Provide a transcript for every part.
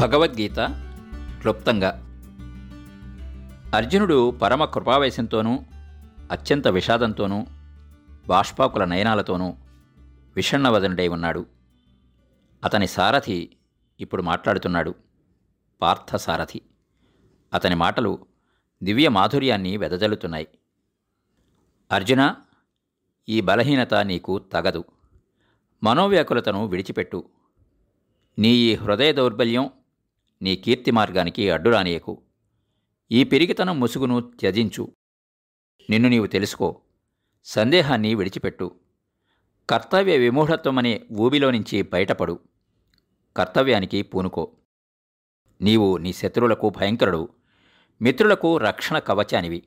భగవద్గీత క్లుప్తంగా. అర్జునుడు పరమ కృపావేశంతోనూ అత్యంత విషాదంతోనూ బాష్పాకుల నయనాలతోనూ విషణ్ణవదనుడై ఉన్నాడు. అతని సారథి ఇప్పుడు మాట్లాడుతున్నాడు. పార్థసారథి. అతని మాటలు దివ్య మాధుర్యాన్ని వెదజల్లుతున్నాయి. అర్జున ఈ బలహీనత నీకు తగదు. మనోవ్యాకులతను విడిచిపెట్టు. నీ ఈ హృదయ దౌర్బల్యం నీ కీర్తి మార్గానికి అడ్డురానియకు ఈ పెరిగితనం ముసుగును త్యజించు. నిన్ను నీవు తెలుసుకో. సందేహాన్ని విడిచిపెట్టు. కర్తవ్య విమూఢత్వమనే ఊబిలో నుంచి బయటపడు. కర్తవ్యానికి పూనుకో. నీవు నీ శత్రువులకు భయంకరుడు. మిత్రులకు రక్షణ కవచానివి.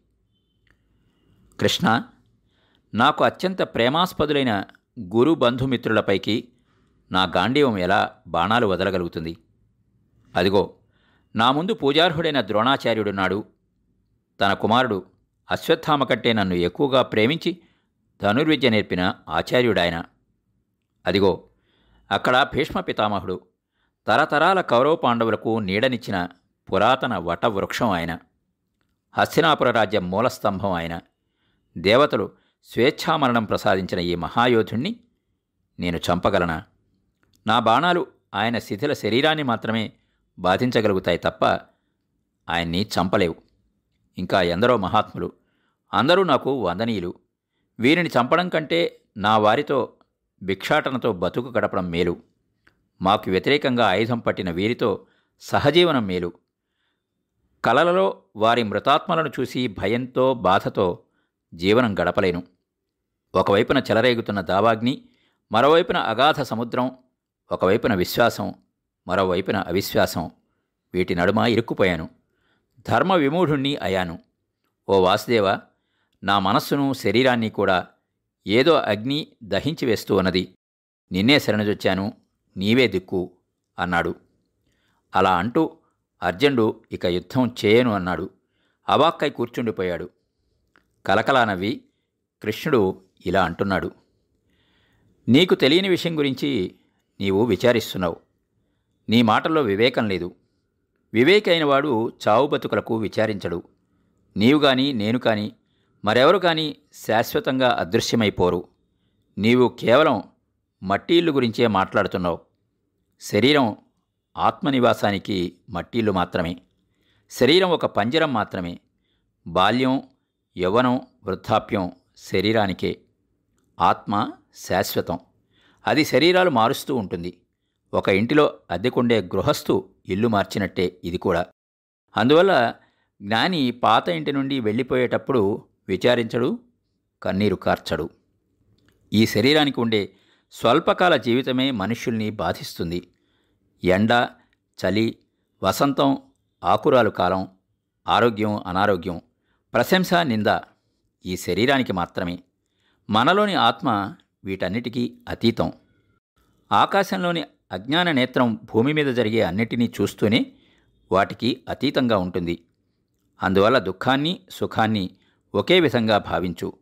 కృష్ణ నాకు అత్యంత ప్రేమాస్పదులైన గురు బంధుమిత్రులపైకి నా గాంధీవం ఎలా బాణాలు వదలగలుగుతుంది? అదిగో నా ముందు పూజార్హుడైన ద్రోణాచార్యుడున్నాడు. తన కుమారుడు అశ్వత్థామ కంటే నన్ను ఎక్కువగా ప్రేమించి ధనుర్విద్య నేర్పిన ఆచార్యుడాయన. అదిగో అక్కడ భీష్మ పితామహుడు తరతరాల కౌరవ పాండవులకు నీడనిచ్చిన పురాతన వటవృక్షం ఆయన. హస్తినాపుర రాజ్యం మూలస్తంభం ఆయన. దేవతలు స్వేచ్ఛామరణం ప్రసాదించిన ఈ మహాయోధుణ్ణి నేను చంపగలనా? నా బాణాలు ఆయన శిథిల శరీరాన్ని మాత్రమే బాధించగలుగుతాయి తప్ప ఆయన్ని చంపలేవు. ఇంకా ఎందరో మహాత్ములు అందరూ నాకు వందనీయులు. వీరిని చంపడం కంటే నా వారితో భిక్షాటనతో బతుకు గడపడం మేలు. మాకు వ్యతిరేకంగా ఆయుధం పట్టిన వీరితో సహజీవనం మేలు. కలలలో వారి మృతాత్మలను చూసి భయంతో బాధతో జీవనం గడపలేను. ఒకవైపున చెలరేగుతున్న దావాగ్ని మరోవైపున అగాధ సముద్రం ఒకవైపున విశ్వాసం మరోవైపున అవిశ్వాసం. వీటి నడుమ ఇరుక్కుపోయాను. ధర్మ విమూఢుణ్ణి అయాను ఓ వాసుదేవ నా మనస్సును శరీరాన్ని కూడా ఏదో అగ్ని దహించి వేస్తూ ఉన్నది. నిన్నే శరణజొచ్చాను నీవే దిక్కు అన్నాడు. అలా అంటూ అర్జునుడు ఇక యుద్ధం చేయను అన్నాడు. అవాక్కై కూర్చుండిపోయాడు. కలకలా నవ్వి కృష్ణుడు ఇలా అంటున్నాడు. నీకు తెలియని విషయం గురించి నీవు విచారిస్తున్నావు. నీ మాటల్లో వివేకం లేదు. వివేకైన వాడు చావు బతుకులకు విచారించడు. నీవు కానీ నేను కాని మరెవరు కానీ శాశ్వతంగా అదృశ్యమైపోరు. నీవు కేవలం మట్టిళ్ళు గురించే మాట్లాడుతున్నావు. శరీరం ఆత్మనివాసానికి మట్టిల్లు మాత్రమే. శరీరం ఒక పంజరం మాత్రమే. బాల్యం యవ్వనం వృద్ధాప్యం శరీరానికే. ఆత్మ శాశ్వతం. అది శరీరాలు మారుస్తూ ఉంటుంది. ఒక ఇంటిలో అద్దెకుండే గృహస్థు ఇల్లు మార్చినట్టే ఇది కూడా. అందువల్ల జ్ఞాని పాత ఇంటి నుండి వెళ్ళిపోయేటప్పుడు విచారించడు కన్నీరు కార్చడు. ఈ శరీరానికి ఉండే స్వల్పకాల జీవితమే మనుష్యుల్ని బాధిస్తుంది. ఎండ చలి వసంతం ఆకురాలు కాలం ఆరోగ్యం అనారోగ్యం ప్రశంస నింద ఈ శరీరానికి మాత్రమే. మనలోని ఆత్మ వీటన్నిటికీ అతీతం. ఆకాశంలోని అజ్ఞాన నేత్రం భూమి మీద జరిగే అన్నిటినీ చూస్తూనే వాటికి అతీతంగా ఉంటుంది. అందువల్ల దుఃఖాన్ని సుఖాన్ని ఒకే విధంగా భావించు.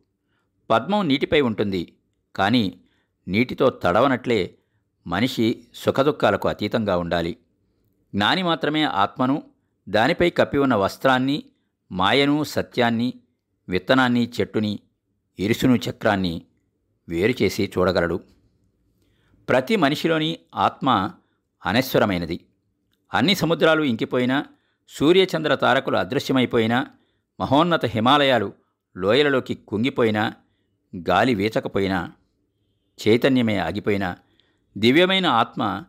పద్మం నీటిపై ఉంటుంది. కానీ నీటితో తడవనట్లే మనిషి సుఖదుఖాలకు అతీతంగా ఉండాలి. జ్ఞాని మాత్రమే ఆత్మను దానిపై కప్పి ఉన్న వస్త్రాన్ని మాయను సత్యాన్ని విత్తనాన్ని చెట్టుని ఇరుసును చక్రాన్ని వేరు చేసి చూడగలడు. ప్రతి మనిషిలోని ఆత్మ అనశ్వరమైనది. అన్ని సముద్రాలు ఇంకిపోయినా సూర్యచంద్ర తారకులు అదృశ్యమైపోయినా మహోన్నత హిమాలయాలు లోయలలోకి కుంగిపోయినా గాలి వీచకపోయినా చైతన్యమే ఆగిపోయినా దివ్యమైన ఆత్మ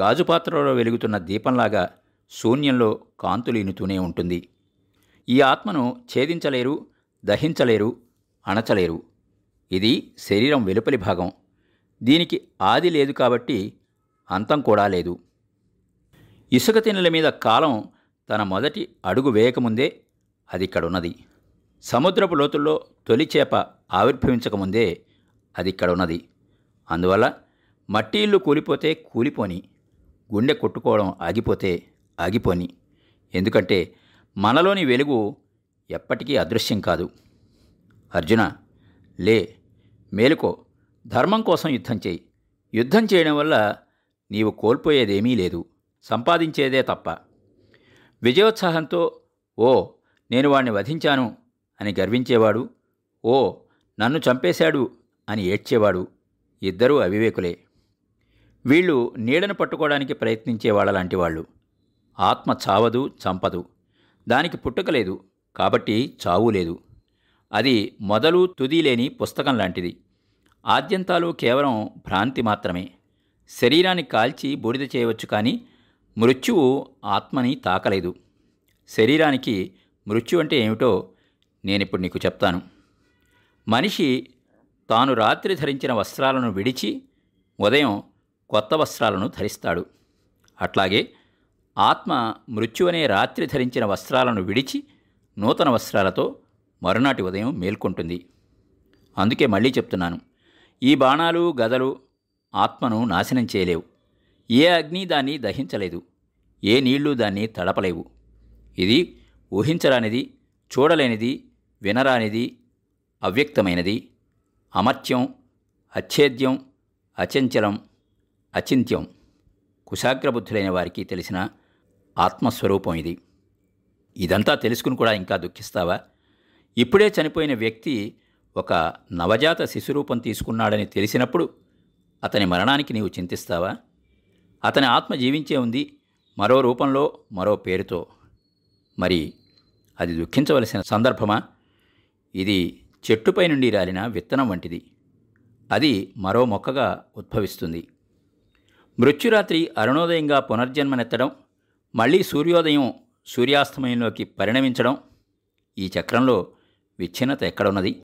గాజుపాత్రలో వెలుగుతున్న దీపంలాగా శూన్యంలో కాంతులీనుతూనే ఉంటుంది. ఈ ఆత్మను ఛేదించలేరు దహించలేరు అణచలేరు. ఇది శరీరం వెలుపలి భాగం. దీనికి ఆది లేదు కాబట్టి అంతం కూడా లేదు. ఇసుక తిన్నెల మీద కాలం తన మొదటి అడుగు వేయకముందే అది ఇక్కడున్నది. సముద్రపు లోతుల్లో తొలి చేప ఆవిర్భవించకముందే అది ఇక్కడ ఉన్నది అందువల్ల మట్టి ఇల్లు కూలిపోతే కూలిపోని గుండె కొట్టుకోవడం ఆగిపోతే ఆగిపోని. ఎందుకంటే మనలోని వెలుగు ఎప్పటికీ అదృశ్యం కాదు. అర్జున లే మేలుకో. ధర్మం కోసం యుద్ధం చేయి. యుద్ధం చేయడం వల్ల నీవు కోల్పోయేదేమీ లేదు. సంపాదించేదే తప్ప. విజయోత్సాహంతో ఓ నేను వాణ్ణి వధించాను అని గర్వించేవాడు ఓ నన్ను చంపేశాడు అని ఏడ్చేవాడు ఇద్దరూ అవివేకులే. వీళ్ళు నీడను పట్టుకోవడానికి ప్రయత్నించే వాళ్ళలాంటి వాళ్ళు. ఆత్మ చావదు చంపదు. దానికి పుట్టుక లేదు కాబట్టి చావు లేదు. అది మొదలు తుది లేని పుస్తకం లాంటిది. ఆద్యంతాలు కేవలం భ్రాంతి మాత్రమే. శరీరాన్ని కాల్చి బూడిద చేయవచ్చు కానీ మృత్యువు ఆత్మని తాకలేదు. శరీరానికి మృత్యు అంటే ఏమిటో నేనిప్పుడు నీకు చెప్తాను. మనిషి తాను రాత్రి ధరించిన వస్త్రాలను విడిచి ఉదయం కొత్త వస్త్రాలను ధరిస్తాడు. అట్లాగే ఆత్మ మృత్యు అనే రాత్రి ధరించిన వస్త్రాలను విడిచి నూతన వస్త్రాలతో మరునాటి ఉదయం మేల్కొంటుంది. అందుకే మళ్ళీ చెప్తున్నాను. ఈ బాణాలు గదలు ఆత్మను నాశనం చేయలేవు. ఏ అగ్ని దాన్ని దహించలేదు. ఏ నీళ్ళు దాన్ని తడపలేవు. ఇది ఊహించరానిది చూడలేనిది వినరానిది అవ్యక్తమైనది. అమర్త్యం అచ్ఛేద్యం అచంచలం అచింత్యం. కుశాగ్రబుద్ధులైన వారికి తెలిసిన ఆత్మస్వరూపం ఇది. ఇదంతా తెలుసుకుని కూడా ఇంకా దుఃఖిస్తావా? ఇప్పుడే చనిపోయిన వ్యక్తి ఒక నవజాత శిశురూపం తీసుకున్నాడని తెలిసినప్పుడు అతని మరణానికి నీవు చింతిస్తావా? అతని ఆత్మ జీవించే ఉంది మరో రూపంలో మరో పేరుతో. మరి అది దుఃఖించవలసిన సందర్భమా? ఇది చెట్టుపై నుండి రాలిన విత్తనం వంటిది. అది మరో మొక్కగా ఉద్భవిస్తుంది. మృత్యురాత్రి అరుణోదయంగా పునర్జన్మనెత్తడం మళ్ళీ సూర్యోదయం సూర్యాస్తమయంలోకి పరిణమించడం ఈ చక్రంలో విచ్ఛిన్నత ఎక్కడున్నది?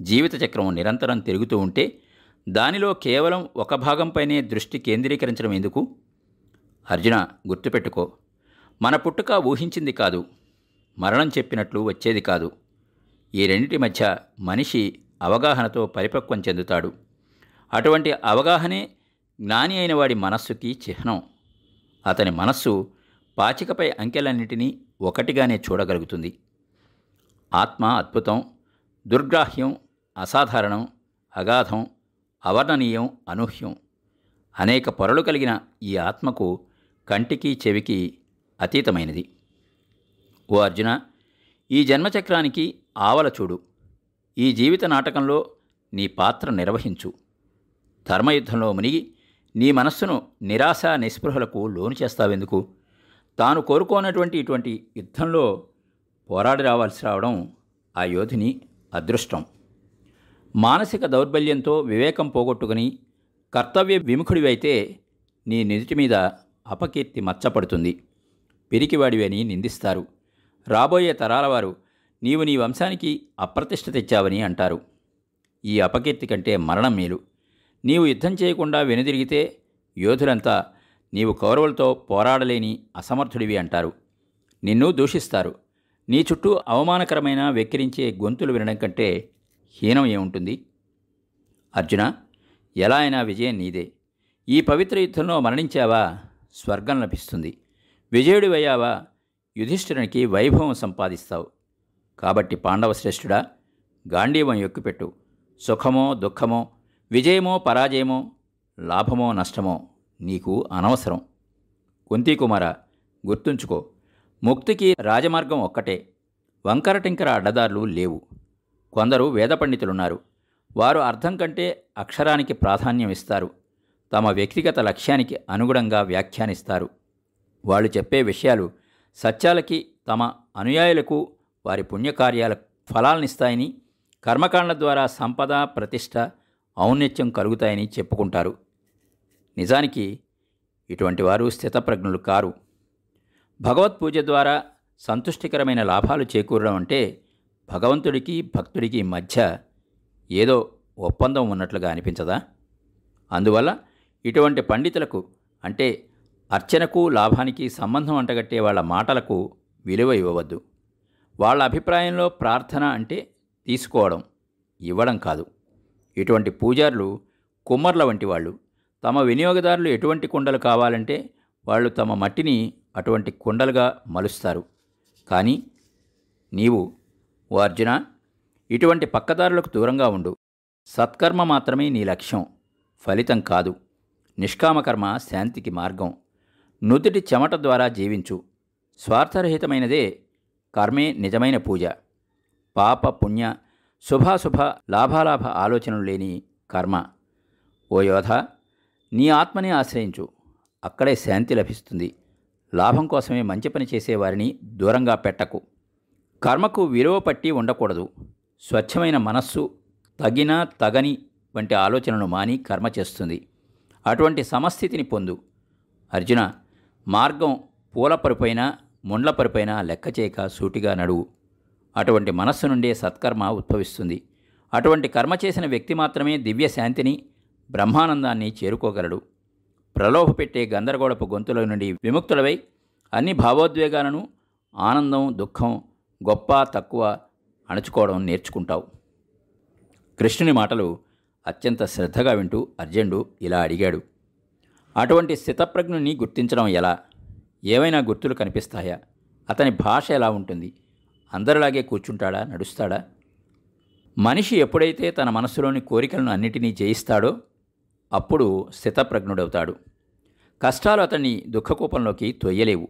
జీవిత చక్రం నిరంతరం తిరుగుతూ ఉంటే దానిలో కేవలం ఒక భాగంపైనే దృష్టి కేంద్రీకరించడం ఎందుకు? అర్జున గుర్తుపెట్టుకో. మన పుట్టుక ఊహించింది కాదు. మరణం చెప్పినట్లు వచ్చేది కాదు. ఈ రెండింటి మధ్య మనిషి అవగాహనతో పరిపక్వం చెందుతాడు. అటువంటి అవగాహనే జ్ఞాని అయిన వాడి మనస్సుకి చిహ్నం. అతని మనస్సు పాచికపై అంకెలన్నిటినీ ఒకటిగానే చూడగలుగుతుంది. ఆత్మ అద్భుతం దుర్గ్రాహ్యం అసాధారణం అగాధం అవర్ణనీయం అనూహ్యం. అనేక పొరలు కలిగిన ఈ ఆత్మకు కంటికి చెవికి అతీతమైనది. ఓ అర్జున ఈ జన్మచక్రానికి ఆవల చూడు. ఈ జీవిత నాటకంలో నీ పాత్ర నిర్వహించు. ధర్మయుద్ధంలో మునిగి నీ మనస్సును నిరాశ నిస్పృహలకు లోను చేస్తావెందుకు? తాను కోరుకోనటువంటి ఇటువంటి యుద్ధంలో పోరాడి రావాల్సి రావడం ఆ యోధిని అదృష్టం. మానసిక దౌర్బల్యంతో వివేకం పోగొట్టుకుని కర్తవ్య విముఖుడివైతే నీ నిజటి మీద అపకీర్తి మచ్చపడుతుంది. పిరికివాడివని నిందిస్తారు. రాబోయే తరాల వారు నీవు నీ వంశానికి అప్రతిష్ట తెచ్చావని అంటారు. ఈ అపకీర్తి కంటే మరణం మేలు. నీవు యుద్ధం చేయకుండా వెనుదిరిగితే యోధులంతా నీవు కౌరవులతో పోరాడలేని అసమర్థుడివి అంటారు. నిన్ను దూషిస్తారు. నీ చుట్టూ అవమానకరమైన వెక్కిరించే గొంతులు వినడం కంటే హీనం ఏముంటుంది? అర్జున ఎలా అయినా విజయం నీదే. ఈ పవిత్ర యుద్ధంలో మరణించావా? స్వర్గం లభిస్తుంది. విజయుడివయ్యావా? యుధిష్ఠిరునికి వైభవం సంపాదిస్తావు. కాబట్టి పాండవ శ్రేష్ఠుడా గాంధీవం ఎక్కుపెట్టు. సుఖమో దుఃఖమో విజయమో పరాజయమో లాభమో నష్టమో నీకు అనవసరం. కుంతీకుమార గుర్తుంచుకో. ముక్తికి రాజమార్గం ఒక్కటే. వంకరటింకర అడ్డదారులు లేవు. కొందరు వేద పండితులున్నారు. వారు అర్థం కంటే అక్షరానికి ప్రాధాన్యం ఇస్తారు. తమ వ్యక్తిగత లక్ష్యానికి అనుగుణంగా వ్యాఖ్యానిస్తారు. వాళ్ళు చెప్పే విషయాలు సత్యాలకి తమ అనుయాయులకు వారి పుణ్యకార్యాల ఫలాలనిస్తాయని కర్మకాండ ద్వారా సంపద ప్రతిష్ట ఔన్నత్యం కలుగుతాయని చెప్పుకుంటారు. నిజానికి ఇటువంటి వారు స్థితప్రజ్ఞులు కారు. భగవత్ పూజ ద్వారా సంతుష్టికరమైన లాభాలు చేకూరడం అంటే భగవంతుడికి భక్తుడికి మధ్య ఏదో ఒప్పందం ఉన్నట్లుగా అనిపించదా? అందువల్ల ఇటువంటి పండితులకు అంటే అర్చనకు లాభానికి సంబంధం అంటగట్టే వాళ్ళ మాటలకు విలువ ఇవ్వవద్దు. వాళ్ళ అభిప్రాయంలో ప్రార్థన అంటే తీసుకోవడం ఇవ్వడం కాదు. ఇటువంటి పూజారులు కుమ్మర్ల వంటి వాళ్ళు. తమ వినియోగదారులు ఎటువంటి కుండలు కావాలంటే వాళ్ళు తమ మట్టిని అటువంటి కుండలుగా మలుస్తారు. కానీ నీవు ఓ అర్జున ఇటువంటి పక్కదారులకు దూరంగా ఉండు. సత్కర్మ మాత్రమే నీ లక్ష్యం ఫలితం కాదు. నిష్కామకర్మ శాంతికి మార్గం. నుదుటి చెమట ద్వారా జీవించు. స్వార్థరహితమైనదే కర్మే నిజమైన పూజ. పాప పుణ్య శుభాశుభ లాభాలాభ ఆలోచనలు లేని కర్మ. ఓ యోధ నీ ఆత్మని ఆశ్రయించు. అక్కడే శాంతి లభిస్తుంది. లాభం కోసమే మంచి పని చేసేవారిని దూరంగా పెట్టకు. కర్మకు విలువ పట్టి ఉండకూడదు. స్వచ్ఛమైన మనస్సు తగిన తగని వంటి ఆలోచనను మాని కర్మ చేస్తుంది. అటువంటి సమస్థితిని పొందు. అర్జున మార్గం పూల పరుపైన ముండ్ల పరుపైన లెక్క చేయక సూటిగా నడువు. అటువంటి మనస్సు నుండే సత్కర్మ ఉద్భవిస్తుంది. అటువంటి కర్మ చేసిన వ్యక్తి మాత్రమే దివ్య శాంతిని బ్రహ్మానందాన్ని చేరుకోగలడు. ప్రలోభ పెట్టే గందరగోళపు గొంతుల నుండి విముక్తులవై అన్ని భావోద్వేగాలను ఆనందం దుఃఖం గొప్ప తక్కువ అణుచుకోవడం నేర్చుకుంటావు. కృష్ణుని మాటలు అత్యంత శ్రద్ధగా వింటూ అర్జునుడు ఇలా అడిగాడు. అటువంటి స్థితప్రజ్ఞుని గుర్తించడం ఎలా? ఏవైనా గుర్తులు కనిపిస్తాయా? అతని భాష ఎలా ఉంటుంది? అందరిలాగే కూర్చుంటాడా? నడుస్తాడా? మనిషి ఎప్పుడైతే తన మనసులోని కోరికలను అన్నిటినీ జయిస్తాడో అప్పుడు స్థితప్రజ్ఞుడవుతాడు. కష్టాలు అతన్ని దుఃఖకూపంలోకి తొయ్యలేవు.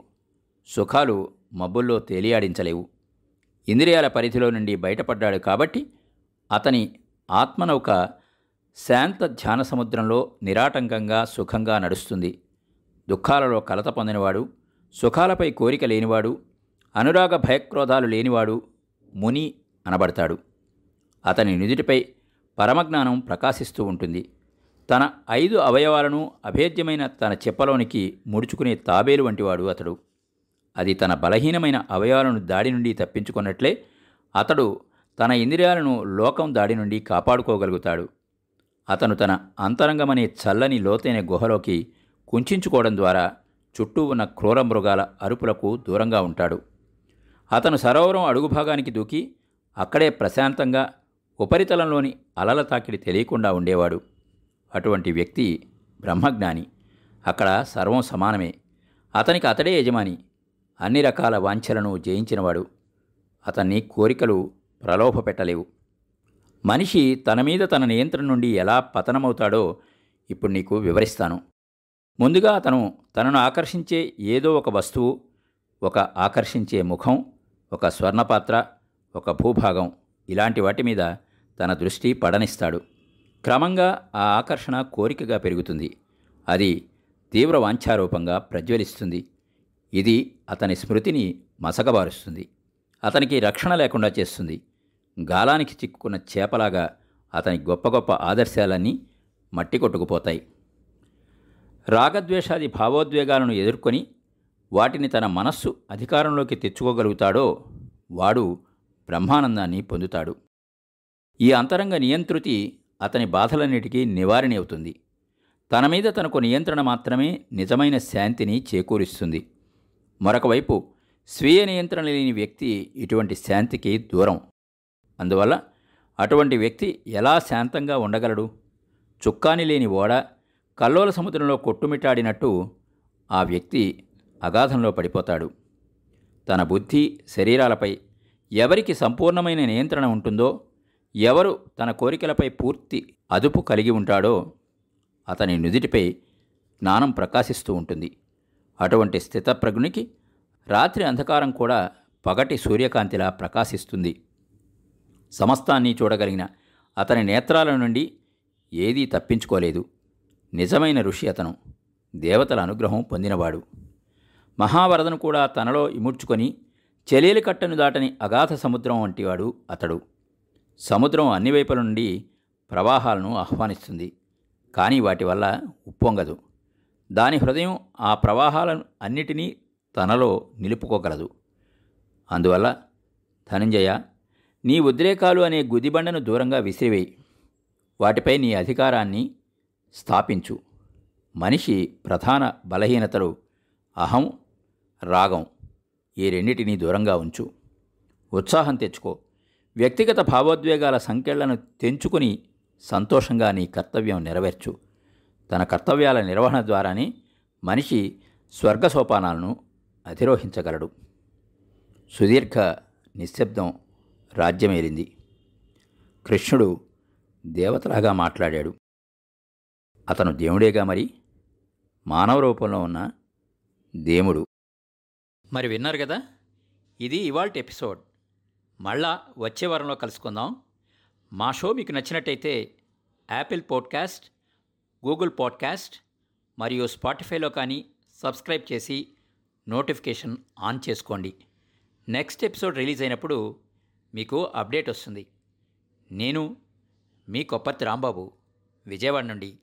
సుఖాలు మబ్బుల్లో తేలియాడించలేవు. ఇంద్రియాల పరిధిలో నుండి బయటపడ్డాడు కాబట్టి అతని ఆత్మనౌక శాంత ధ్యాన సముద్రంలో నిరాటంకంగా సుఖంగా నడుస్తుంది. దుఃఖాలలో కలత పొందినవాడు సుఖాలపై కోరిక లేనివాడు అనురాగ భయక్రోధాలు లేనివాడు ముని అనబడతాడు. అతని నుదుటిపై పరమజ్ఞానం ప్రకాశిస్తూ ఉంటుంది. తన ఐదు అవయవాలను అభేద్యమైన తన చెప్పలోనికి ముడుచుకునే తాబేలు వంటివాడు అతడు. అది తన బలహీనమైన అవయవాలను దాడి నుండి తప్పించుకున్నట్లే అతడు తన ఇంద్రియాలను లోకం దాడి నుండి కాపాడుకోగలుగుతాడు. అతను తన అంతరంగమనే చల్లని లోతైన గుహలోకి కుంచుకోవడం ద్వారా చుట్టూ ఉన్న క్రూర మృగాల అరుపులకు దూరంగా ఉంటాడు. అతను సరోవరం అడుగు భాగానికి దూకి అక్కడే ప్రశాంతంగా ఉపరితలంలోని అలల తాకిడి తెలియకుండా ఉండేవాడు. అటువంటి వ్యక్తి బ్రహ్మజ్ఞాని. అక్కడ సర్వం సమానమే. అతనికి అతడే యజమాని. అన్ని రకాల వాంఛలను జయించినవాడు. అతన్ని కోరికలు ప్రలోభ పెట్టలేవు మనిషి తన మీద తన నియంత్రణ నుండి ఎలా పతనమవుతాడో ఇప్పుడు నీకు వివరిస్తాను. ముందుగా అతను తనను ఆకర్షించే ఏదో ఒక వస్తువు ఒక ఆకర్షించే ముఖం ఒక స్వర్ణపాత్ర ఒక భూభాగం ఇలాంటి వాటి మీద తన దృష్టి పడనిస్తాడు. క్రమంగా ఆ ఆకర్షణ కోరికగా పెరుగుతుంది. అది తీవ్ర వాంఛారూపంగా ప్రజ్వలిస్తుంది. ఇది అతని స్మృతిని మసకబారుస్తుంది. అతనికి రక్షణ లేకుండా చేస్తుంది. గాలానికి చిక్కుకున్న చేపలాగా అతని గొప్ప గొప్ప ఆదర్శాలన్నీ మట్టి కొట్టుకుపోతాయి. రాగద్వేషాది భావోద్వేగాలను ఎదుర్కొని వాటిని తన మనస్సు అధికారంలోకి తెచ్చుకోగలుగుతాడో వాడు బ్రహ్మానందాన్ని పొందుతాడు. ఈ అంతరంగ నియంతృతి అతని బాధలన్నిటికీ నివారణ అవుతుంది. తన మీద తనకు నియంత్రణ మాత్రమే నిజమైన శాంతిని చేకూరుస్తుంది. మరొకవైపు స్వీయ నియంత్రణ లేని వ్యక్తి ఇటువంటి శాంతికి దూరం. అందువల్ల అటువంటి వ్యక్తి ఎలా శాంతంగా ఉండగలడు? చుక్కాని లేని ఓడ కల్లోల సముద్రంలో కొట్టుమిట్టాడినట్టు ఆ వ్యక్తి అగాధంలో పడిపోతాడు. తన బుద్ధి శరీరాలపై ఎవరికి సంపూర్ణమైన నియంత్రణ ఉంటుందో ఎవరు తన కోరికలపై పూర్తి అదుపు కలిగి ఉంటాడో అతని నుదిటిపై జ్ఞానం ప్రకాశిస్తూ ఉంటుంది. అటువంటి స్థితప్రజ్ఞునికి రాత్రి అంధకారం కూడా పగటి సూర్యకాంతిలా ప్రకాశిస్తుంది. సమస్తాన్ని చూడగలిగిన అతని నేత్రాల నుండి ఏదీ తప్పించుకోలేదు. నిజమైన ఋషి అతను. దేవతల అనుగ్రహం పొందినవాడు. మహావరదను కూడా తనలో ఇముడ్చుకొని చెలేలు కట్టను దాటని అగాధ సముద్రం వంటివాడు అతడు. సముద్రం అన్ని వైపుల నుండి ప్రవాహాలను ఆహ్వానిస్తుంది. కానీ వాటి వల్ల ఉప్పొంగదు. దాని హృదయం ఆ ప్రవాహాలను అన్నిటినీ తనలో నిలుపుకోగలదు. అందువల్ల ధనంజయ నీ ఉద్రేకాలు అనే గుదిబండను దూరంగా విసిరివేయి. వాటిపై నీ అధికారాన్ని స్థాపించు. మనిషి ప్రధాన బలహీనతలు అహం రాగం ఈ రెండిటినీ దూరంగా ఉంచు. ఉత్సాహం తెచ్చుకో. వ్యక్తిగత భావోద్వేగాల సంఖ్యలను తెంచుకుని సంతోషంగా నీ కర్తవ్యం నెరవేర్చు. తన కర్తవ్యాల నిర్వహణ ద్వారానే మనిషి స్వర్గ సోపానాలను అధిరోహించగలడు. సుదీర్ఘ నిశ్శబ్దం రాజ్యమేలింది కృష్ణుడు దేవతలాగా మాట్లాడాడు. అతను దేవుడేగా మరి? మానవ రూపంలో ఉన్న దేవుడు. మరి విన్నారు కదా? ఇది ఇవాల్టి ఎపిసోడ్. మళ్ళా వచ్చే వారంలో కలుసుకుందాం. మా షో మీకు నచ్చినట్టయితే యాపిల్ పాడ్కాస్ట్ గూగుల్ పాడ్కాస్ట్ మరియు స్పాటిఫైలో కానీ సబ్స్క్రైబ్ చేసి నోటిఫికేషన్ ఆన్ చేసుకోండి. నెక్స్ట్ ఎపిసోడ్ రిలీజ్ అయినప్పుడు మీకు అప్డేట్ వస్తుంది. నేను మీ కొప్పర్తి రాంబాబు విజయవాడ నుండి